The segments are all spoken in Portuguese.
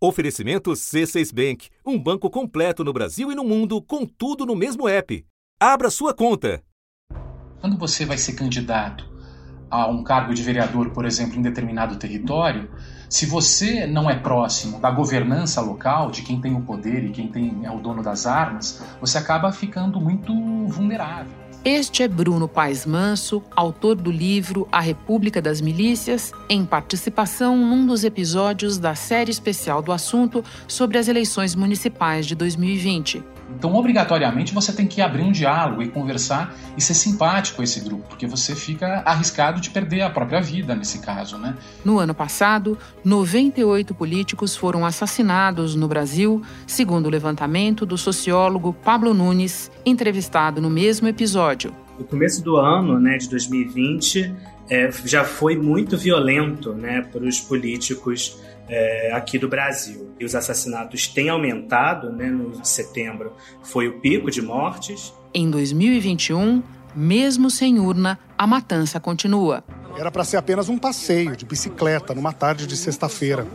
Oferecimento C6 Bank, um banco completo no Brasil e no mundo, com tudo no mesmo app. Abra sua conta. Quando você vai ser candidato a um cargo de vereador, por exemplo, em determinado território, se você não é próximo da governança local, de quem tem o poder e quem tem, é o dono das armas, você acaba ficando muito vulnerável. Este é Bruno Paes Manso, autor do livro A República das Milícias, em participação num dos episódios da série especial do assunto sobre as eleições municipais de 2020. Então, obrigatoriamente, você tem que abrir um diálogo e conversar e ser simpático com esse grupo, porque você fica arriscado de perder a própria vida nesse caso, né? No ano passado, 98 políticos foram assassinados no Brasil, segundo o levantamento do sociólogo Pablo Nunes, entrevistado no mesmo episódio. O começo do ano, né, de 2020, é, já foi muito violento, né, para os políticos é, aqui do Brasil. E os assassinatos têm aumentado, né? No setembro foi o pico de mortes. Em 2021, mesmo sem urna, a matança continua. Era para ser apenas um passeio de bicicleta numa tarde de sexta-feira.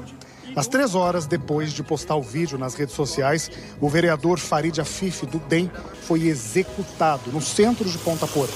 Às três horas depois de postar o vídeo nas redes sociais, o vereador Farid Afif, do DEM, foi executado no centro de Ponta Porã.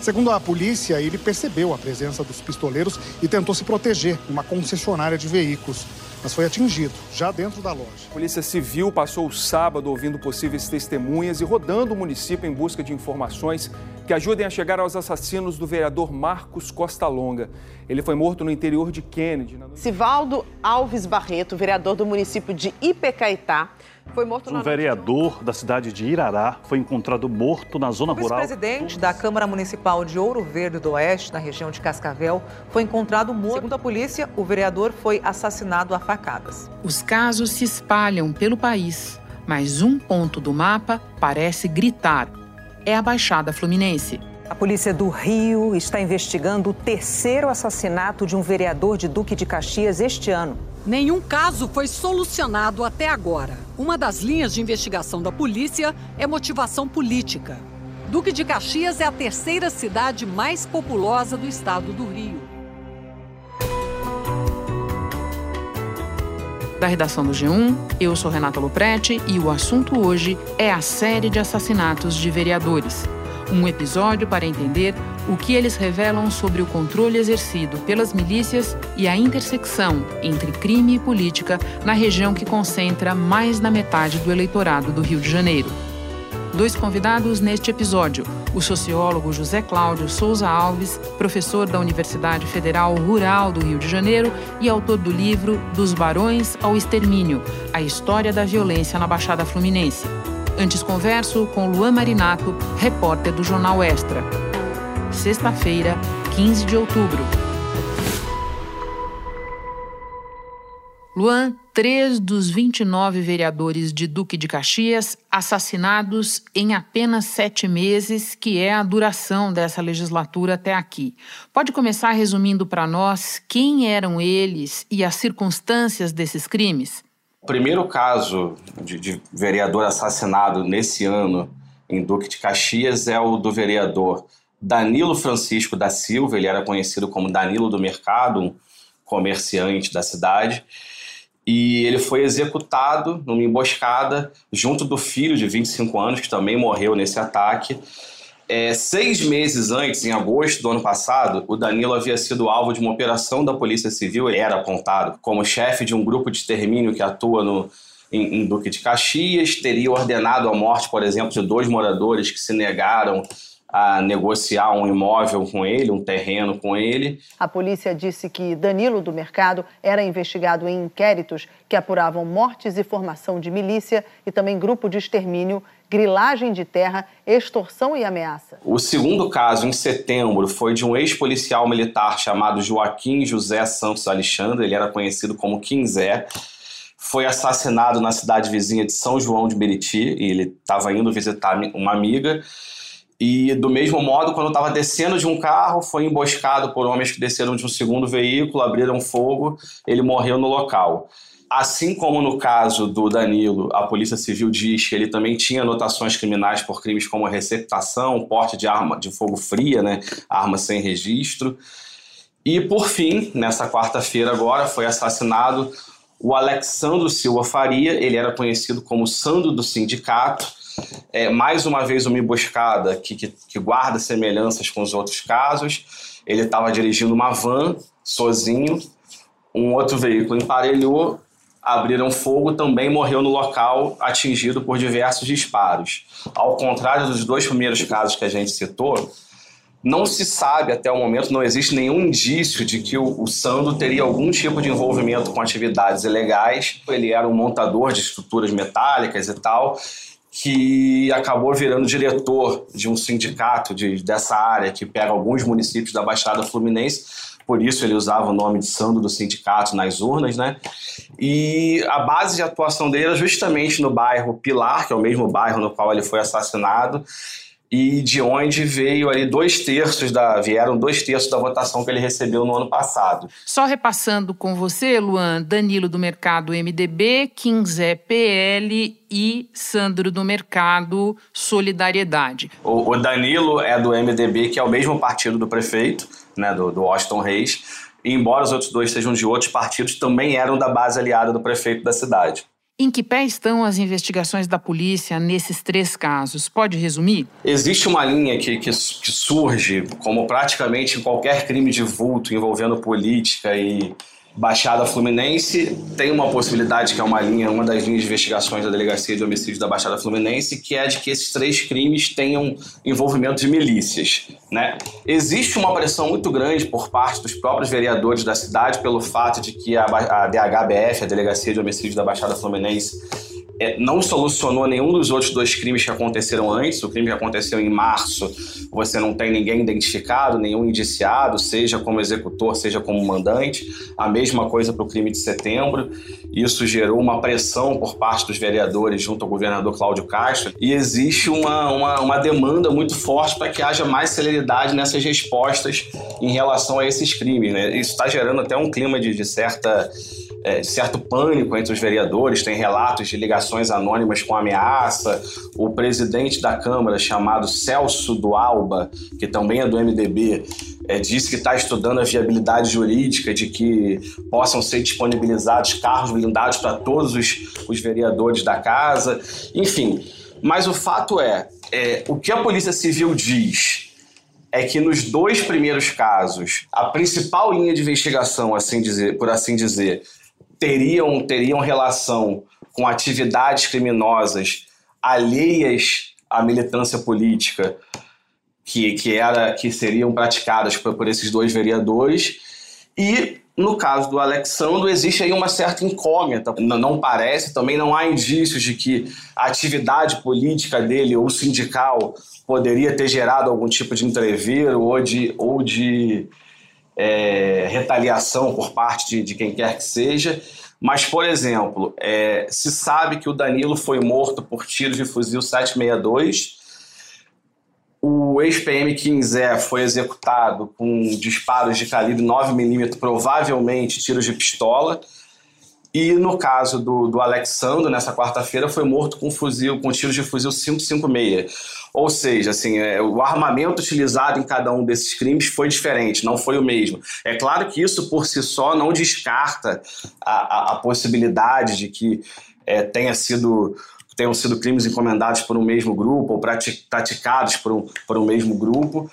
Segundo a polícia, ele percebeu a presença dos pistoleiros e tentou se proteger em uma concessionária de veículos, mas foi atingido já dentro da loja. A Polícia Civil passou o sábado ouvindo possíveis testemunhas e rodando o município em busca de informações que ajudem a chegar aos assassinos do vereador Marcos Costa Longa. Ele foi morto no interior de Kennedy. Na... Sivaldo Alves Barreto, vereador do município de Ipecaetá, foi morto Um vereador da cidade de Irará foi encontrado morto na zona o rural. O presidente da Câmara Municipal de Ouro Verde do Oeste, na região de Cascavel, foi encontrado morto. Segundo a polícia, o vereador foi assassinado a facadas. Os casos se espalham pelo país, mas um ponto do mapa parece gritar: é a Baixada Fluminense. A polícia do Rio está investigando o terceiro assassinato de um vereador de Duque de Caxias este ano. Nenhum caso foi solucionado até agora. Uma das linhas de investigação da polícia é motivação política. Duque de Caxias é a terceira cidade mais populosa do estado do Rio. Da redação do G1, eu sou Renata Loprete e o assunto hoje é a série de assassinatos de vereadores. Um episódio para entender o que eles revelam sobre o controle exercido pelas milícias e a intersecção entre crime e política na região que concentra mais da metade do eleitorado do Rio de Janeiro. Dois convidados neste episódio: o sociólogo José Cláudio Souza Alves, professor da Universidade Federal Rural do Rio de Janeiro e autor do livro Dos Barões ao Extermínio A História da Violência na Baixada Fluminense. Antes converso com Luan Marinato, repórter do Jornal Extra. Sexta-feira, 15 de outubro. Luan, três dos 29 vereadores de Duque de Caxias assassinados em apenas sete meses, que é a duração dessa legislatura até aqui. Pode começar resumindo para nós quem eram eles e as circunstâncias desses crimes? Primeiro caso de, de, vereador assassinado nesse ano em Duque de Caxias é o do vereador Danilo Francisco da Silva, ele era conhecido como Danilo do Mercado, um comerciante da cidade, e ele foi executado numa emboscada junto do filho de 25 anos, que também morreu nesse ataque. É, seis meses antes, em agosto do ano passado, o Danilo havia sido alvo de uma operação da Polícia Civil. Ele era apontado como chefe de um grupo de extermínio que atua no, em, em Duque de Caxias. Teria ordenado a morte, por exemplo, de dois moradores que se negaram a negociar um imóvel com ele, um terreno com ele. A polícia disse que Danilo do Mercado era investigado em inquéritos que apuravam mortes e formação de milícia e também grupo de extermínio, grilagem de terra, extorsão e ameaça. O segundo caso, em setembro, foi de um ex-policial militar chamado Joaquim José Santos Alexandre, ele era conhecido como Quinzé. Foi assassinado na cidade vizinha de São João de Meriti e ele estava indo visitar uma amiga e do mesmo modo, quando estava descendo de um carro, foi emboscado por homens que desceram de um segundo veículo, abriram fogo, ele morreu no local. Assim como no caso do Danilo, a Polícia Civil diz que ele também tinha anotações criminais por crimes como receptação, porte de arma de fogo fria, né, arma sem registro. E por fim, nessa quarta-feira agora, foi assassinado o Alexandro Silva Faria, ele era conhecido como Sandro do Sindicato, é, mais uma vez uma emboscada que, que, que guarda semelhanças com os outros casos. Ele estava dirigindo uma van sozinho, um outro veículo emparelhou, abriram fogo, também morreu no local, atingido por diversos disparos. Ao contrário dos dois primeiros casos que a gente citou, não se sabe até o momento, não existe nenhum indício de que o, o Sandro teria algum tipo de envolvimento com atividades ilegais. Ele era um montador de estruturas metálicas e tal, que acabou virando diretor de um sindicato de, dessa área que pega alguns municípios da Baixada Fluminense. Por isso ele usava o nome de Sandro do sindicato nas urnas, né? E a base de atuação dele era justamente no bairro Pilar, que é o mesmo bairro no qual ele foi assassinado e de onde veio ali dois terços da vieram dois terços da votação que ele recebeu no ano passado. Só repassando com você, Luan, Danilo do Mercado MDB, Quinzé PL e Sandro do Mercado Solidariedade. O, o, Danilo é do MDB, que é o mesmo partido do prefeito, né, do, do Washington Reis. E embora os outros dois sejam de outros partidos, também eram da base aliada do prefeito da cidade. Em que pé estão as investigações da polícia nesses três casos? Pode resumir? Existe uma linha que, que, que surge, como praticamente em qualquer crime de vulto envolvendo política e Baixada Fluminense tem uma possibilidade, que é uma linha, uma das linhas de investigações da Delegacia de Homicídio da Baixada Fluminense, que é de que esses três crimes tenham envolvimento de milícias. Né? Existe uma pressão muito grande por parte dos próprios vereadores da cidade pelo fato de que a, a DHBF, a Delegacia de Homicídio da Baixada Fluminense, não solucionou nenhum dos outros dois crimes que aconteceram antes. O crime que aconteceu em março, você não tem ninguém identificado, nenhum indiciado, seja como executor, seja como mandante. A mesma coisa para o crime de setembro. Isso gerou uma pressão por parte dos vereadores junto ao governador Cláudio Castro e existe uma, uma, uma demanda muito forte para que haja mais celeridade nessas respostas em relação a esses crimes. Né? Isso está gerando até um clima de, de certa é, certo pânico entre os vereadores, tem relatos de ligações anônimas com ameaça. O presidente da Câmara, chamado Celso do Alba, que também é do MDB, é, disse que está estudando a viabilidade jurídica de que possam ser disponibilizados carros blindados para todos os, os vereadores da casa. Enfim, mas o fato é, é o que a Polícia Civil diz é que nos dois primeiros casos, a principal linha de investigação, assim dizer, por assim dizer, teriam, teriam relação com atividades criminosas alheias à militância política que, que, era, que seriam praticadas por, por esses dois vereadores. E no caso do Alexandre, existe aí uma certa incógnita. Não, parece, também não há indícios de que a atividade política dele ou sindical poderia ter gerado algum tipo de entreveiro ou de, ou de é, retaliação por parte de, de, quem quer que seja. Mas, por exemplo, é, se sabe que o Danilo foi morto por tiros de fuzil 762. O ex-PM Quinzé foi executado com disparos de calibre 9mm, provavelmente tiros de pistola. E no caso do, do Alexandre, nessa quarta-feira, foi morto com fuzil, com tiros de fuzil 556. Ou seja, assim, é, o armamento utilizado em cada um desses crimes foi diferente, não foi o mesmo. É claro que isso por si só não descarta a, a, a possibilidade de que é, tenha sido tenham sido crimes encomendados por um mesmo grupo ou praticados por um, por um mesmo grupo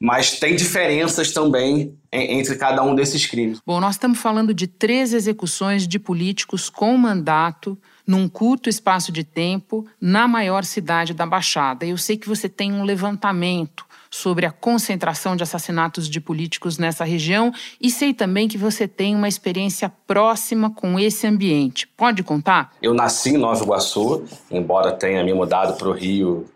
mas tem diferenças também entre cada um desses crimes. Bom, nós estamos falando de três execuções de políticos com mandato num curto espaço de tempo na maior cidade da Baixada. Eu sei que você tem um levantamento sobre a concentração de assassinatos de políticos nessa região e sei também que você tem uma experiência próxima com esse ambiente. Pode contar? Eu nasci em Nova Iguaçu, embora tenha me mudado para o Rio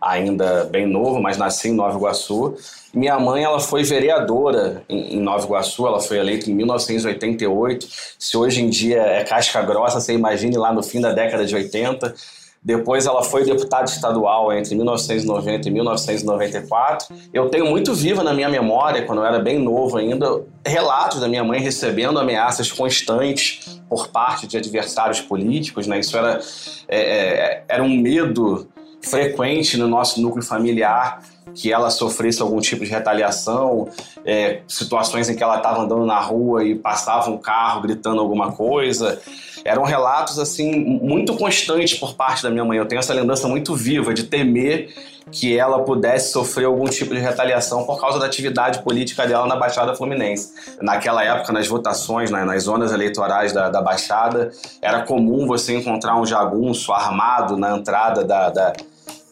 ainda bem novo, mas nasci em Nova Iguaçu. Minha mãe ela foi vereadora em, Nova Iguaçu, ela foi eleita em 1988. Se hoje em dia é casca grossa, você imagine lá no fim da década de 80. Depois ela foi deputada estadual entre 1990 e 1994. Eu tenho muito viva na minha memória, quando eu era bem novo ainda, relatos da minha mãe recebendo ameaças constantes por parte de adversários políticos. Né? Isso era, é, é era um medo frequente no nosso núcleo familiar que ela sofresse algum tipo de retaliação, é, situações em que ela estava andando na rua e passava um carro gritando alguma coisa. Eram relatos assim muito constantes por parte da minha mãe. Eu tenho essa lembrança muito viva de temer que ela pudesse sofrer algum tipo de retaliação por causa da atividade política dela na Baixada Fluminense. Naquela época, nas votações, né, nas zonas eleitorais da, da Baixada, era comum você encontrar um jagunço armado na entrada da, da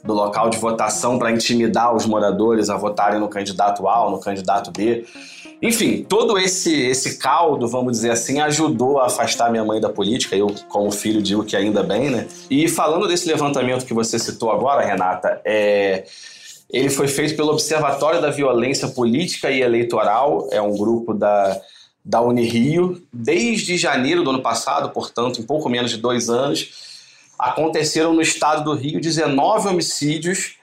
do local de votação para intimidar os moradores a votarem no candidato A ou no candidato B. Enfim, todo esse esse caldo, vamos dizer assim, ajudou a afastar minha mãe da política. Eu, como filho, digo que ainda bem, né? E falando desse levantamento que você citou agora, Renata, é, ele foi feito pelo Observatório da Violência Política e Eleitoral, é um grupo da, da Unirio. Desde janeiro do ano passado, portanto, em pouco menos de dois anos, aconteceram no estado do Rio 19 homicídios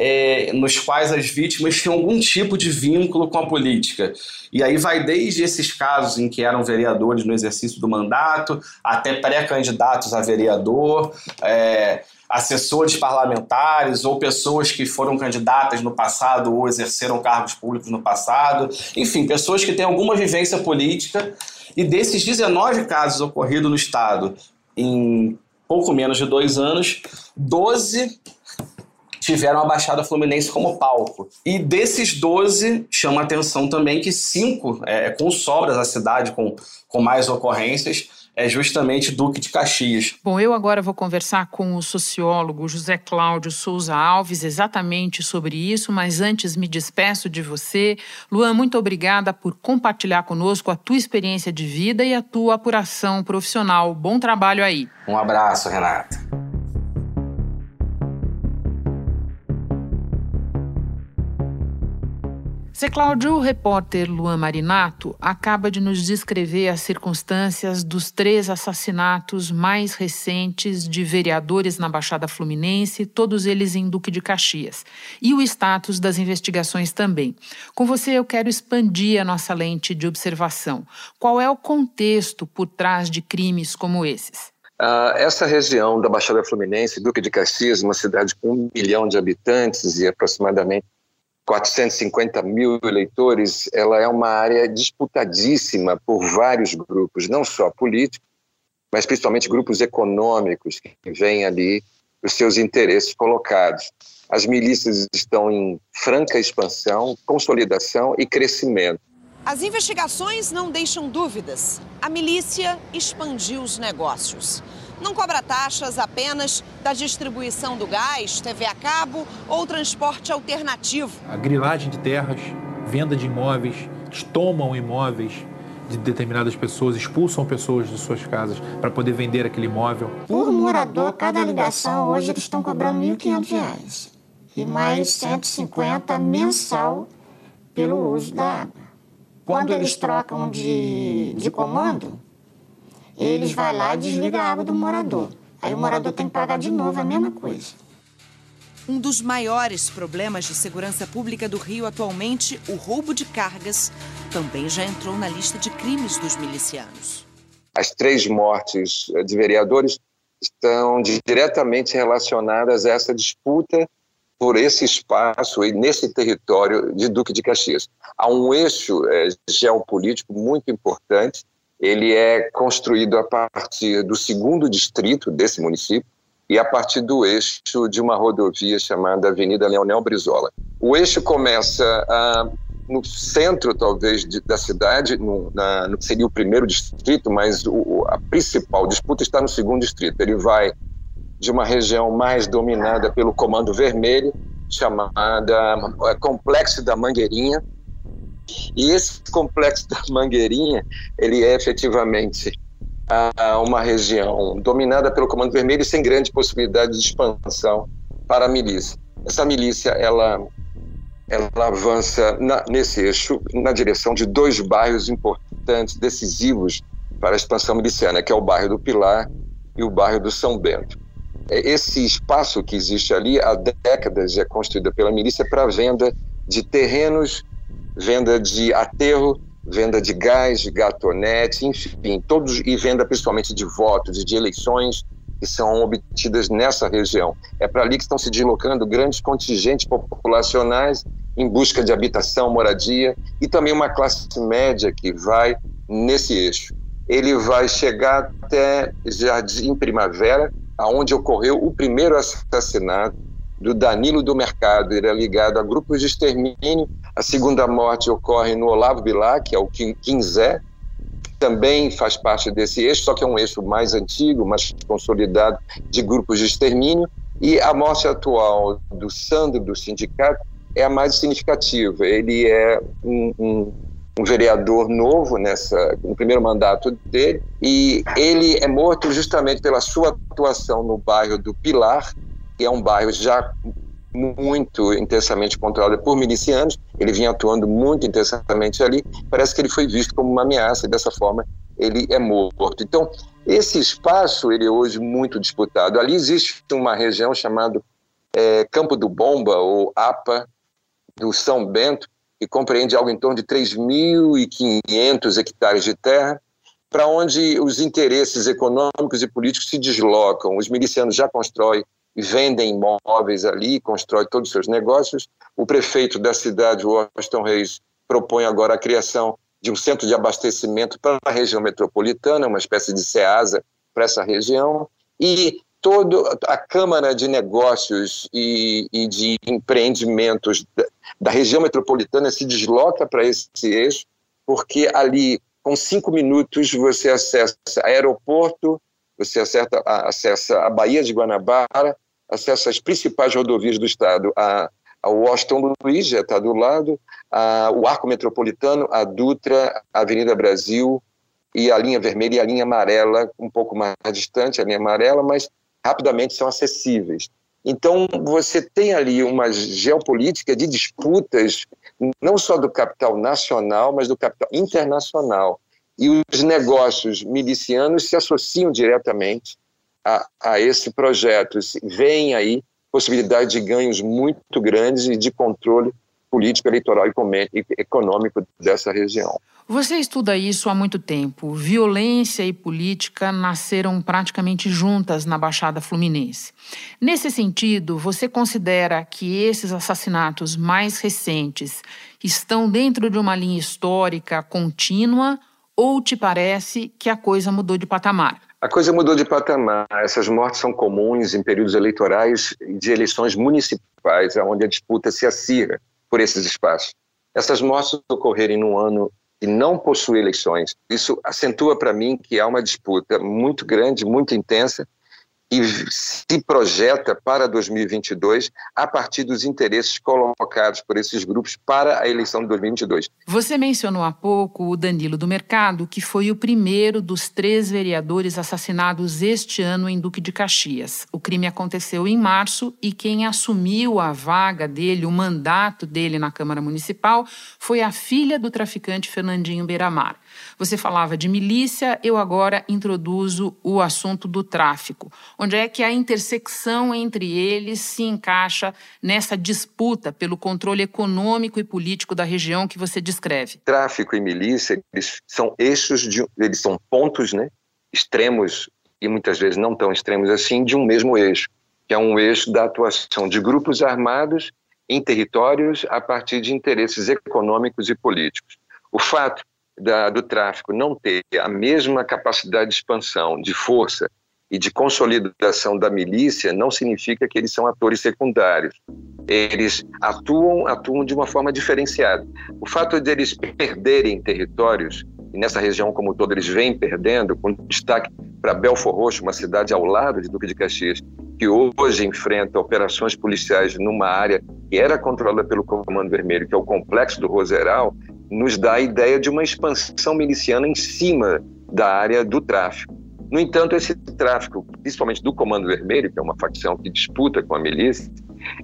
é, nos quais as vítimas tinham algum tipo de vínculo com a política. E aí vai desde esses casos em que eram vereadores no exercício do mandato, até pré-candidatos a vereador, é, assessores parlamentares ou pessoas que foram candidatas no passado ou exerceram cargos públicos no passado. Enfim, pessoas que têm alguma vivência política. E desses 19 casos ocorridos no Estado em pouco menos de dois anos, 12 tiveram a Baixada Fluminense como palco. E desses 12, chama atenção também que cinco, é, com sobras a cidade, com, com mais ocorrências, é justamente Duque de Caxias. Bom, eu agora vou conversar com o sociólogo José Cláudio Souza Alves exatamente sobre isso, mas antes me despeço de você. Luan, muito obrigada por compartilhar conosco a tua experiência de vida e a tua apuração profissional. Bom trabalho aí. Um abraço, Renata. Zé Cláudio, o repórter Luan Marinato acaba de nos descrever as circunstâncias dos três assassinatos mais recentes de vereadores na Baixada Fluminense, todos eles em Duque de Caxias, e o status das investigações também. Com você, eu quero expandir a nossa lente de observação. Qual é o contexto por trás de crimes como esses? Uh, essa região da Baixada Fluminense, Duque de Caxias, uma cidade com um milhão de habitantes e aproximadamente 450 mil eleitores, ela é uma área disputadíssima por vários grupos, não só políticos, mas principalmente grupos econômicos que vêm ali os seus interesses colocados. As milícias estão em franca expansão, consolidação e crescimento. As investigações não deixam dúvidas. A milícia expandiu os negócios não cobra taxas apenas da distribuição do gás, TV a cabo ou transporte alternativo. A grilagem de terras, venda de imóveis, tomam imóveis de determinadas pessoas, expulsam pessoas de suas casas para poder vender aquele imóvel. Por morador, cada ligação hoje eles estão cobrando R$ 1.500 e mais 150 mensal pelo uso da água. Quando eles trocam de, de comando, eles vão lá e desligam a água do morador. Aí o morador tem que pagar de novo a mesma coisa. Um dos maiores problemas de segurança pública do Rio atualmente, o roubo de cargas, também já entrou na lista de crimes dos milicianos. As três mortes de vereadores estão diretamente relacionadas a essa disputa por esse espaço e nesse território de Duque de Caxias. Há um eixo é, geopolítico muito importante ele é construído a partir do segundo distrito desse município e a partir do eixo de uma rodovia chamada Avenida Leonel Brizola. O eixo começa ah, no centro, talvez, de, da cidade, no, na, seria o primeiro distrito, mas o, a principal disputa está no segundo distrito. Ele vai de uma região mais dominada pelo Comando Vermelho, chamada é, Complexo da Mangueirinha, e esse complexo da Mangueirinha, ele é efetivamente uh, uma região dominada pelo Comando Vermelho e sem grande possibilidade de expansão para a milícia. Essa milícia, ela, ela avança na, nesse eixo na direção de dois bairros importantes, decisivos para a expansão miliciana, que é o bairro do Pilar e o bairro do São Bento. É, esse espaço que existe ali há décadas é construído pela milícia para a venda de terrenos venda de aterro, venda de gás, de gatonete, enfim, todos e venda principalmente de votos e de eleições que são obtidas nessa região. É para ali que estão se deslocando grandes contingentes populacionais em busca de habitação, moradia e também uma classe média que vai nesse eixo. Ele vai chegar até Jardim Primavera, aonde ocorreu o primeiro assassinato do Danilo do Mercado. Ele é ligado a grupos de extermínio. A segunda morte ocorre no Olavo Bilac, que é o Quinzé, também faz parte desse eixo, só que é um eixo mais antigo, mais consolidado de grupos de extermínio. E a morte atual do Sandro, do sindicato, é a mais significativa. Ele é um, um, um vereador novo nessa, no primeiro mandato dele, e ele é morto justamente pela sua atuação no bairro do Pilar, que é um bairro já muito intensamente controlado por milicianos. Ele vinha atuando muito intensamente ali. Parece que ele foi visto como uma ameaça e dessa forma ele é morto. Então, esse espaço ele é hoje muito disputado. Ali existe uma região chamada é, Campo do Bomba ou APA do São Bento, que compreende algo em torno de 3.500 hectares de terra, para onde os interesses econômicos e políticos se deslocam. Os milicianos já constroem vendem imóveis ali, constrói todos os seus negócios. O prefeito da cidade, Washington Reis, propõe agora a criação de um centro de abastecimento para a região metropolitana, uma espécie de SEASA para essa região, e toda a Câmara de Negócios e, e de Empreendimentos da, da, região metropolitana se desloca para esse eixo, porque ali, com cinco minutos, você acessa aeroporto, você acessa, acessa a Baía de Guanabara, acessa as principais rodovias do estado, a, a Washington Luiz, já está do lado, a, o Arco Metropolitano, a Dutra, a Avenida Brasil e a linha vermelha e a linha amarela, um pouco mais distante, a linha amarela, mas rapidamente são acessíveis. Então, você tem ali uma geopolítica de disputas, não só do capital nacional, mas do capital internacional. E os negócios milicianos se associam diretamente a, a esse projeto. Vem aí possibilidade de ganhos muito grandes e de controle político, eleitoral e econômico dessa região. Você estuda isso há muito tempo. Violência e política nasceram praticamente juntas na Baixada Fluminense. Nesse sentido, você considera que esses assassinatos mais recentes estão dentro de uma linha histórica contínua ou te parece que a coisa mudou de patamar? A coisa mudou de patamar. Essas mortes são comuns em períodos eleitorais de eleições municipais, onde a disputa se acirra por esses espaços. Essas mortes ocorrerem num ano que não possui eleições, isso acentua para mim que há uma disputa muito grande, muito intensa, e se projeta para 2022 a partir dos interesses colocados por esses grupos para a eleição de 2022. Você mencionou há pouco o Danilo do Mercado, que foi o primeiro dos três vereadores assassinados este ano em Duque de Caxias. O crime aconteceu em março e quem assumiu a vaga dele, o mandato dele na Câmara Municipal, foi a filha do traficante Fernandinho Beiramar. Você falava de milícia, eu agora introduzo o assunto do tráfico. Onde é que a intersecção entre eles se encaixa nessa disputa pelo controle econômico e político da região que você descreve? Tráfico e milícia, eles são eixos de, eles são pontos, né, extremos e muitas vezes não tão extremos assim de um mesmo eixo, que é um eixo da atuação de grupos armados em territórios a partir de interesses econômicos e políticos. O fato da, do tráfico não ter a mesma capacidade de expansão, de força e de consolidação da milícia não significa que eles são atores secundários. Eles atuam, atuam de uma forma diferenciada. O fato de eles perderem territórios, e nessa região como todo eles vêm perdendo, com destaque para Belfor Roxo, uma cidade ao lado de Duque de Caxias, que hoje enfrenta operações policiais numa área que era controlada pelo Comando Vermelho, que é o Complexo do Roseral, nos dá a ideia de uma expansão miliciana em cima da área do tráfico. No entanto, esse tráfico, principalmente do Comando Vermelho, que é uma facção que disputa com a milícia,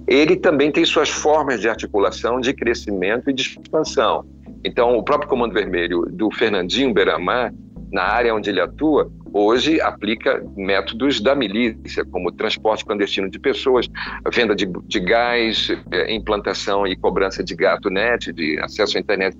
ele também tem suas formas de articulação, de crescimento e de expansão. Então, o próprio Comando Vermelho do Fernandinho Beramar, na área onde ele atua, hoje aplica métodos da milícia, como transporte clandestino de pessoas, venda de, de gás, é, implantação e cobrança de gato net, de acesso à internet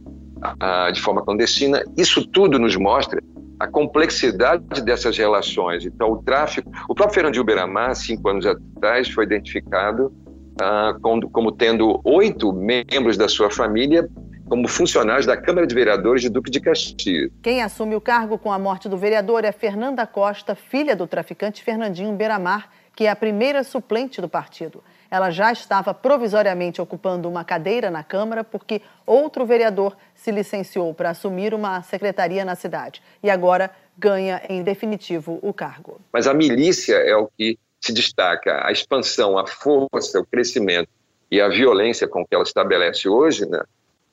de forma clandestina. Isso tudo nos mostra a complexidade dessas relações. Então, o tráfico. O próprio Fernando de Uberamar, cinco anos atrás, foi identificado ah, como, como tendo oito membros da sua família como funcionários da Câmara de Vereadores de Duque de Caxias. Quem assume o cargo com a morte do vereador é Fernanda Costa, filha do traficante Fernandinho Beiramar, que é a primeira suplente do partido. Ela já estava provisoriamente ocupando uma cadeira na Câmara porque outro vereador se licenciou para assumir uma secretaria na cidade e agora ganha em definitivo o cargo. Mas a milícia é o que se destaca. A expansão, a força, o crescimento e a violência com que ela estabelece hoje né,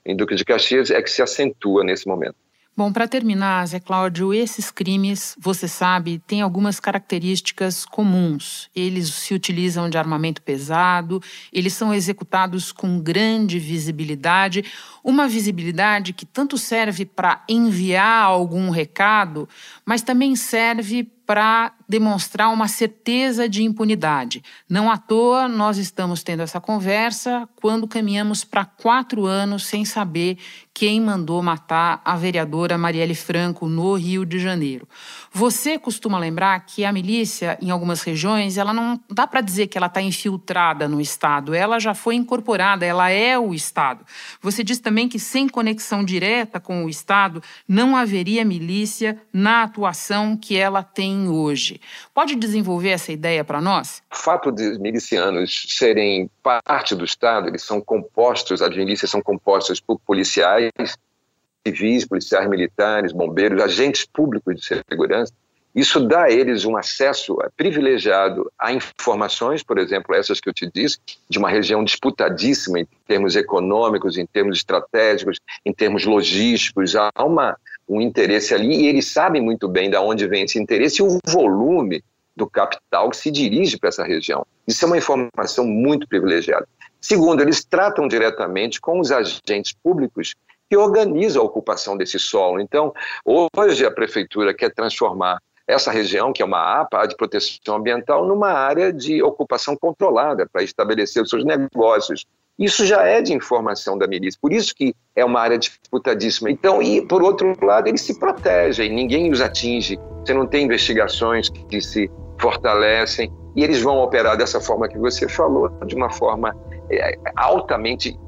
em Duque de Caxias é que se acentua nesse momento. Bom, para terminar, Zé Cláudio, esses crimes, você sabe, têm algumas características comuns. Eles se utilizam de armamento pesado, eles são executados com grande visibilidade, uma visibilidade que tanto serve para enviar algum recado, mas também serve para demonstrar uma certeza de impunidade. Não à toa nós estamos tendo essa conversa quando caminhamos para quatro anos sem saber quem mandou matar a vereadora Marielle Franco no Rio de Janeiro. Você costuma lembrar que a milícia, em algumas regiões, ela não dá para dizer que ela está infiltrada no Estado, ela já foi incorporada, ela é o Estado. Você diz também que sem conexão direta com o Estado não haveria milícia na atuação que ela tem hoje. Pode desenvolver essa ideia para nós? O fato de milicianos serem parte do Estado, eles são compostos, as milícias são compostas por policiais, civis, policiais militares, bombeiros, agentes públicos de segurança. Isso dá a eles um acesso privilegiado a informações, por exemplo, essas que eu te disse, de uma região disputadíssima em termos econômicos, em termos estratégicos, em termos logísticos. Há uma, um interesse ali e eles sabem muito bem de onde vem esse interesse e o volume do capital que se dirige para essa região. Isso é uma informação muito privilegiada. Segundo, eles tratam diretamente com os agentes públicos que organizam a ocupação desse solo. Então, hoje a prefeitura quer transformar essa região, que é uma APA de proteção ambiental, numa área de ocupação controlada para estabelecer os seus negócios. Isso já é de informação da milícia, por isso que é uma área disputadíssima. Então, e por outro lado, eles se protegem, ninguém os atinge, você não tem investigações que se fortalecem, e eles vão operar dessa forma que você falou, de uma forma é, altamente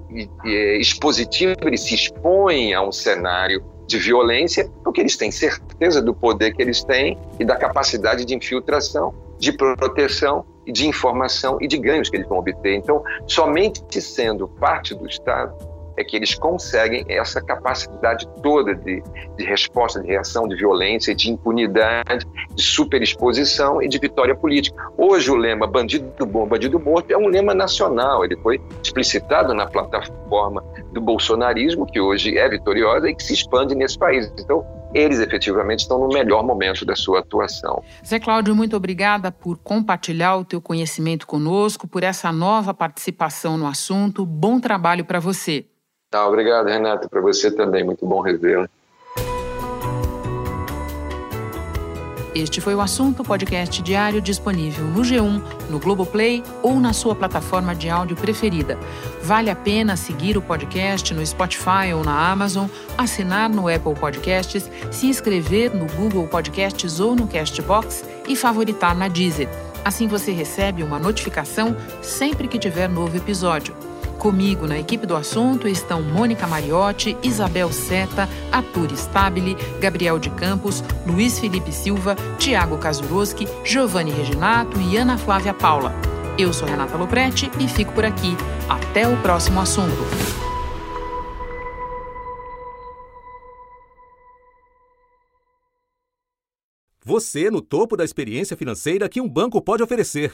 é, expositiva, eles se expõem a um cenário de violência, porque eles têm certeza do poder que eles têm e da capacidade de infiltração, de proteção de informação e de ganhos que eles vão obter. Então, somente sendo parte do Estado é que eles conseguem essa capacidade toda de, de resposta, de reação, de violência, de impunidade, de superexposição e de vitória política. Hoje o lema bandido bom, bandido morto é um lema nacional, ele foi explicitado na plataforma do bolsonarismo, que hoje é vitoriosa e que se expande nesse país. Então, eles efetivamente estão no melhor momento da sua atuação. Zé Cláudio, muito obrigada por compartilhar o teu conhecimento conosco, por essa nova participação no assunto. Bom trabalho para você. Ah, obrigado, Renato. Para você também. Muito bom revê-la. Este foi o assunto podcast diário disponível no G1, no Globoplay ou na sua plataforma de áudio preferida. Vale a pena seguir o podcast no Spotify ou na Amazon, assinar no Apple Podcasts, se inscrever no Google Podcasts ou no Castbox e favoritar na Deezer. Assim você recebe uma notificação sempre que tiver novo episódio. Comigo na equipe do assunto estão Mônica Mariotti, Isabel Seta, Arthur Stabile, Gabriel de Campos, Luiz Felipe Silva, Tiago Kazuroski, Giovanni Reginato e Ana Flávia Paula. Eu sou Renata Loprete e fico por aqui. Até o próximo assunto. Você no topo da experiência financeira que um banco pode oferecer.